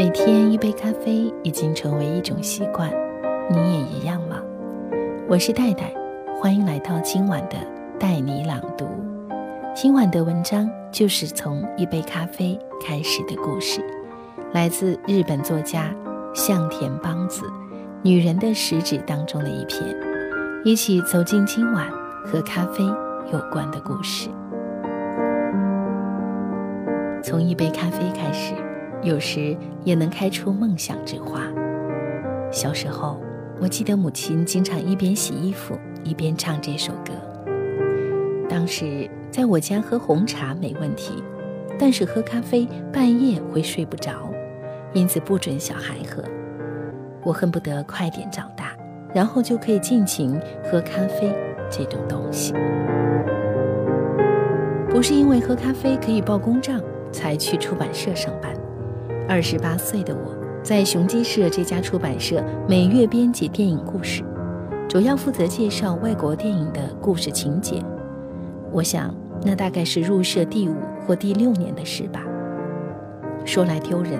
每天一杯咖啡已经成为一种习惯，你也一样吗？我是戴戴，欢迎来到今晚的带你朗读。今晚的文章就是从一杯咖啡开始的故事，来自日本作家向田邦子《女人的食指》当中的一篇。一起走进今晚和咖啡有关的故事。从一杯咖啡开始。有时也能开出梦想之花。小时候，我记得母亲经常一边洗衣服一边唱这首歌。当时在我家喝红茶没问题，但是喝咖啡半夜会睡不着，因此不准小孩喝。我恨不得快点长大，然后就可以尽情喝咖啡这种东西。不是因为喝咖啡可以报公账才去出版社上班。二十八岁的我，在雄鸡社这家出版社每月编辑电影故事，主要负责介绍外国电影的故事情节。我想，那大概是入社第五或第六年的事吧。说来丢人，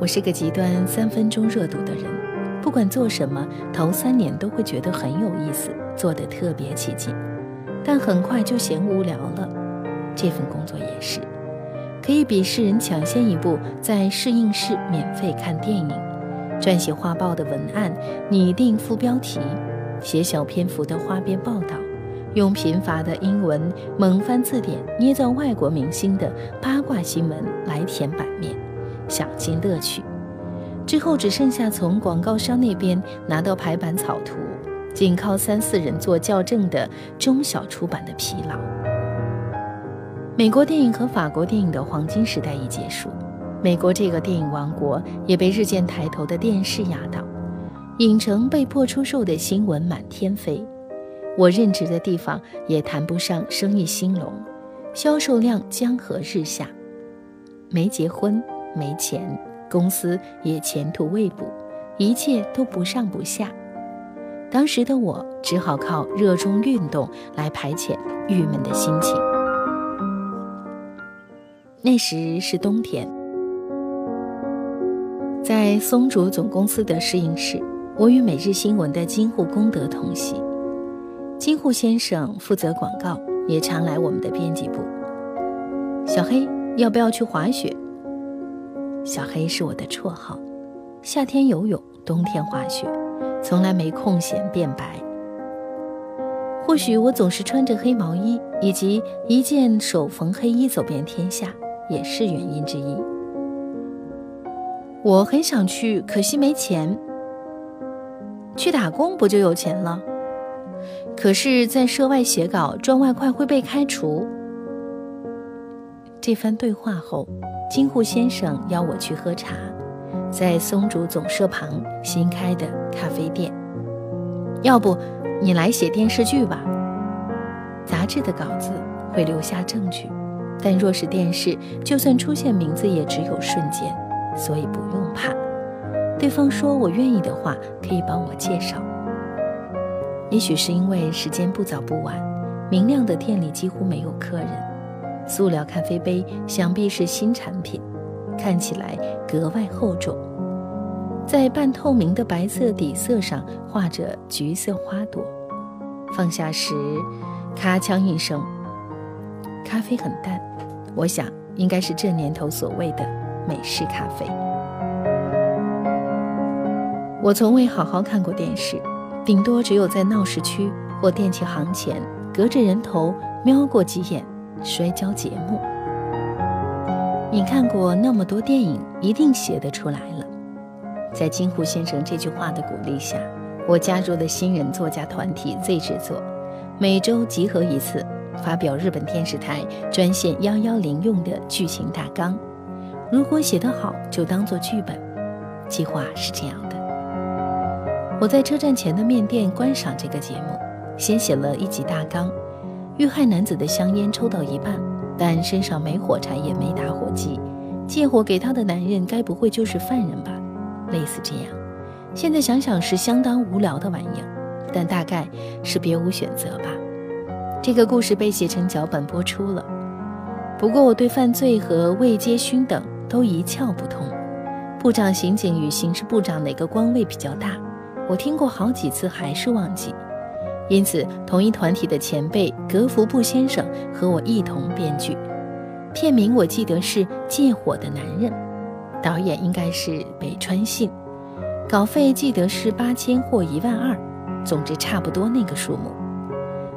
我是个极端三分钟热度的人，不管做什么，头三年都会觉得很有意思，做得特别起劲，但很快就嫌无聊了。这份工作也是。可以比世人抢先一步在试映室免费看电影，撰写画报的文案，拟定副标题，写小篇幅的花边报道，用贫乏的英文猛翻字典捏造外国明星的八卦新闻来填版面，享尽乐趣。之后只剩下从广告商那边拿到排版草图，仅靠三四人做校正的中小出版的疲劳。美国电影和法国电影的黄金时代已结束，美国这个电影王国也被日渐抬头的电视压倒，影城被迫出售的新闻满天飞，我任职的地方也谈不上生意兴隆，销售量江河日下，没结婚，没钱，公司也前途未卜，一切都不上不下，当时的我只好靠热衷运动来排遣郁闷的心情。那时是冬天，在松竹总公司的试映室，我与每日新闻的金户功德同席。金户先生负责广告，也常来我们的编辑部。小黑要不要去滑雪？小黑是我的绰号，夏天游泳，冬天滑雪，从来没空闲变白。或许我总是穿着黑毛衣，以及一件手缝黑衣走遍天下。也是原因之一。我很想去，可惜没钱。去打工不就有钱了？可是，在涉外写稿赚外快会被开除。这番对话后，金户先生邀我去喝茶，在松竹总社旁新开的咖啡店。要不，你来写电视剧吧？杂志的稿子会留下证据。但若是电视，就算出现名字，也只有瞬间，所以不用怕。对方说我愿意的话，可以帮我介绍。也许是因为时间不早不晚，明亮的店里几乎没有客人。塑料咖啡杯想必是新产品，看起来格外厚重，在半透明的白色底色上画着橘色花朵。放下时，咔锵一声。咖啡很淡，我想应该是这年头所谓的美式咖啡。我从未好好看过电视，顶多只有在闹市区或电器行前隔着人头瞄过几眼摔跤节目。你看过那么多电影，一定写得出来了。在金湖先生这句话的鼓励下，我加入了新人作家团体 Z 制作，每周集合一次。发表日本电视台专线幺幺零用的剧情大纲，如果写得好，就当做剧本。计划是这样的：我在车站前的面店观赏这个节目，先写了一集大纲。遇害男子的香烟抽到一半，但身上没火柴也没打火机，借火给他的男人该不会就是犯人吧？类似这样。现在想想是相当无聊的玩意儿，但大概是别无选择吧。这个故事被写成脚本播出了，不过我对犯罪和未接勋等都一窍不通，部长、刑警与刑事部长哪个官位比较大？我听过好几次，还是忘记。因此，同一团体的前辈格福布先生和我一同编剧，片名我记得是《借火的男人》，导演应该是北川信，稿费记得是八千或一万二，总之差不多那个数目。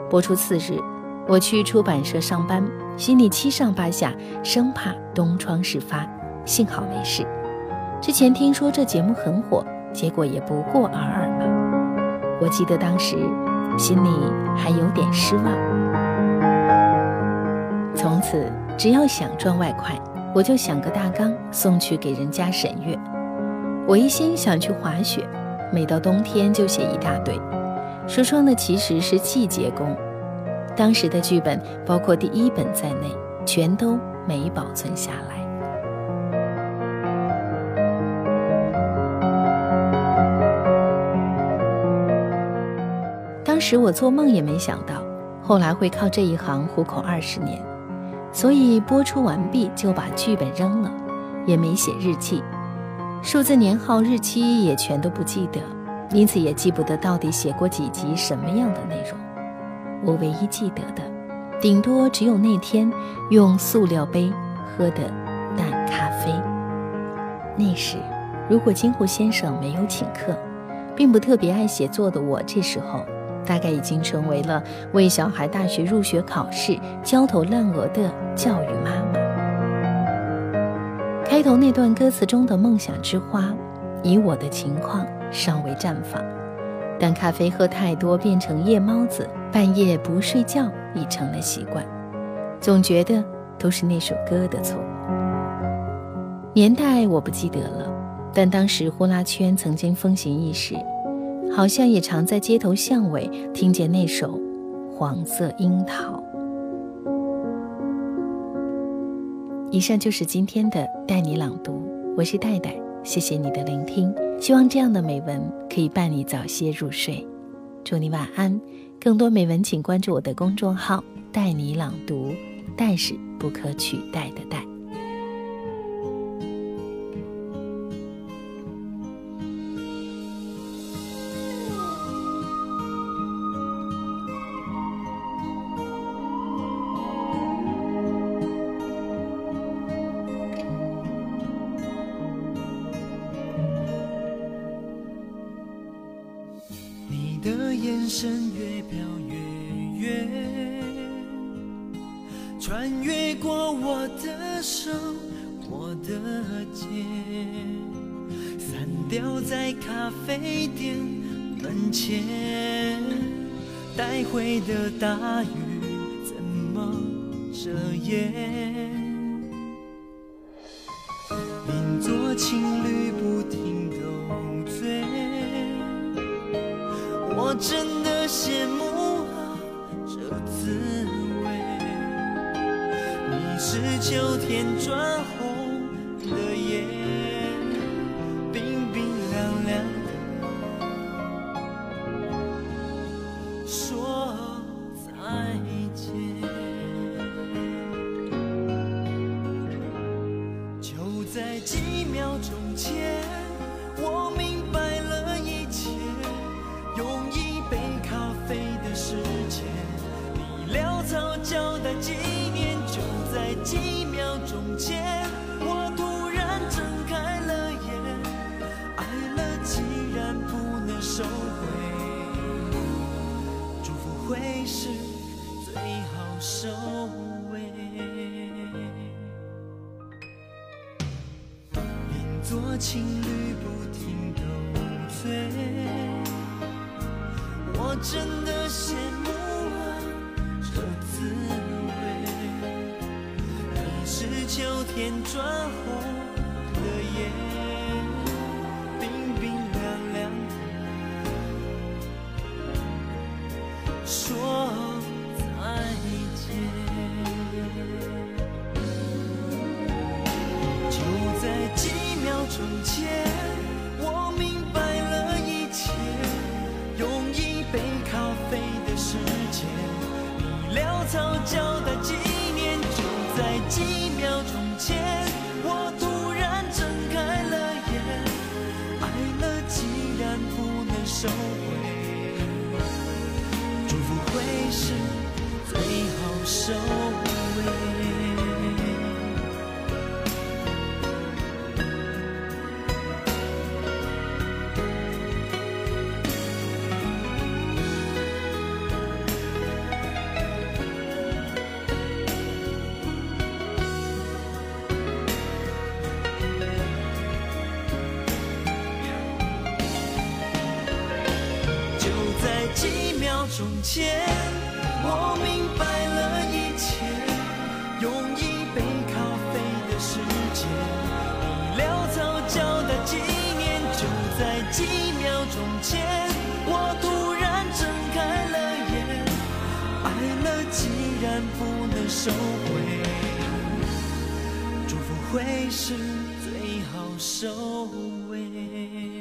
播出次日，我去出版社上班，心里七上八下，生怕东窗事发，幸好没事。之前听说这节目很火，结果也不过尔尔嘛。我记得当时。心里还有点失望。从此，只要想赚外快，我就想个大纲送去给人家审阅。我一心想去滑雪，每到冬天就写一大堆，说穿了其实是季节工。当时的剧本，包括第一本在内，全都没保存下来。当时我做梦也没想到，后来会靠这一行糊口二十年，所以播出完毕就把剧本扔了，也没写日记，数字年号、日期也全都不记得，因此也记不得到底写过几集什么样的内容。我唯一记得的，顶多只有那天用塑料杯喝的淡咖啡。那时，如果金湖先生没有请客，并不特别爱写作的我，这时候。大概已经成为了为小孩大学入学考试焦头烂额的教育妈妈。开头那段歌词中的梦想之花，以我的情况尚未绽放，但咖啡喝太多变成夜猫子，半夜不睡觉已成了习惯，总觉得都是那首歌的错。年代我不记得了，但当时呼啦圈曾经风行一时。好像也常在街头巷尾听见那首《黄色樱桃》。以上就是今天的带你朗读，我是戴戴，谢谢你的聆听。希望这样的美文可以伴你早些入睡，祝你晚安。更多美文请关注我的公众号“带你朗读”，带是不可取代的带的。眼神越飘越远，穿越过我的手，我的肩，散掉在咖啡店门前，带回的大雨怎么遮掩？真草交代纪念，就在几秒钟前，我突然睁开了眼，爱了既然不能收回，祝福会是最好收尾。做情侣不停斗嘴，我真的羡慕。滋味。你是秋天转红的叶，冰冰凉凉的，说几秒钟前，我突然睁开了眼，爱了竟然不能收回。祝福会是最后收尾。从前，我明白了一切。用一杯咖啡的时间，用潦草交代纪念。就在几秒钟前，我突然睁开了眼，爱了既然不能收回，祝福会是最好收尾。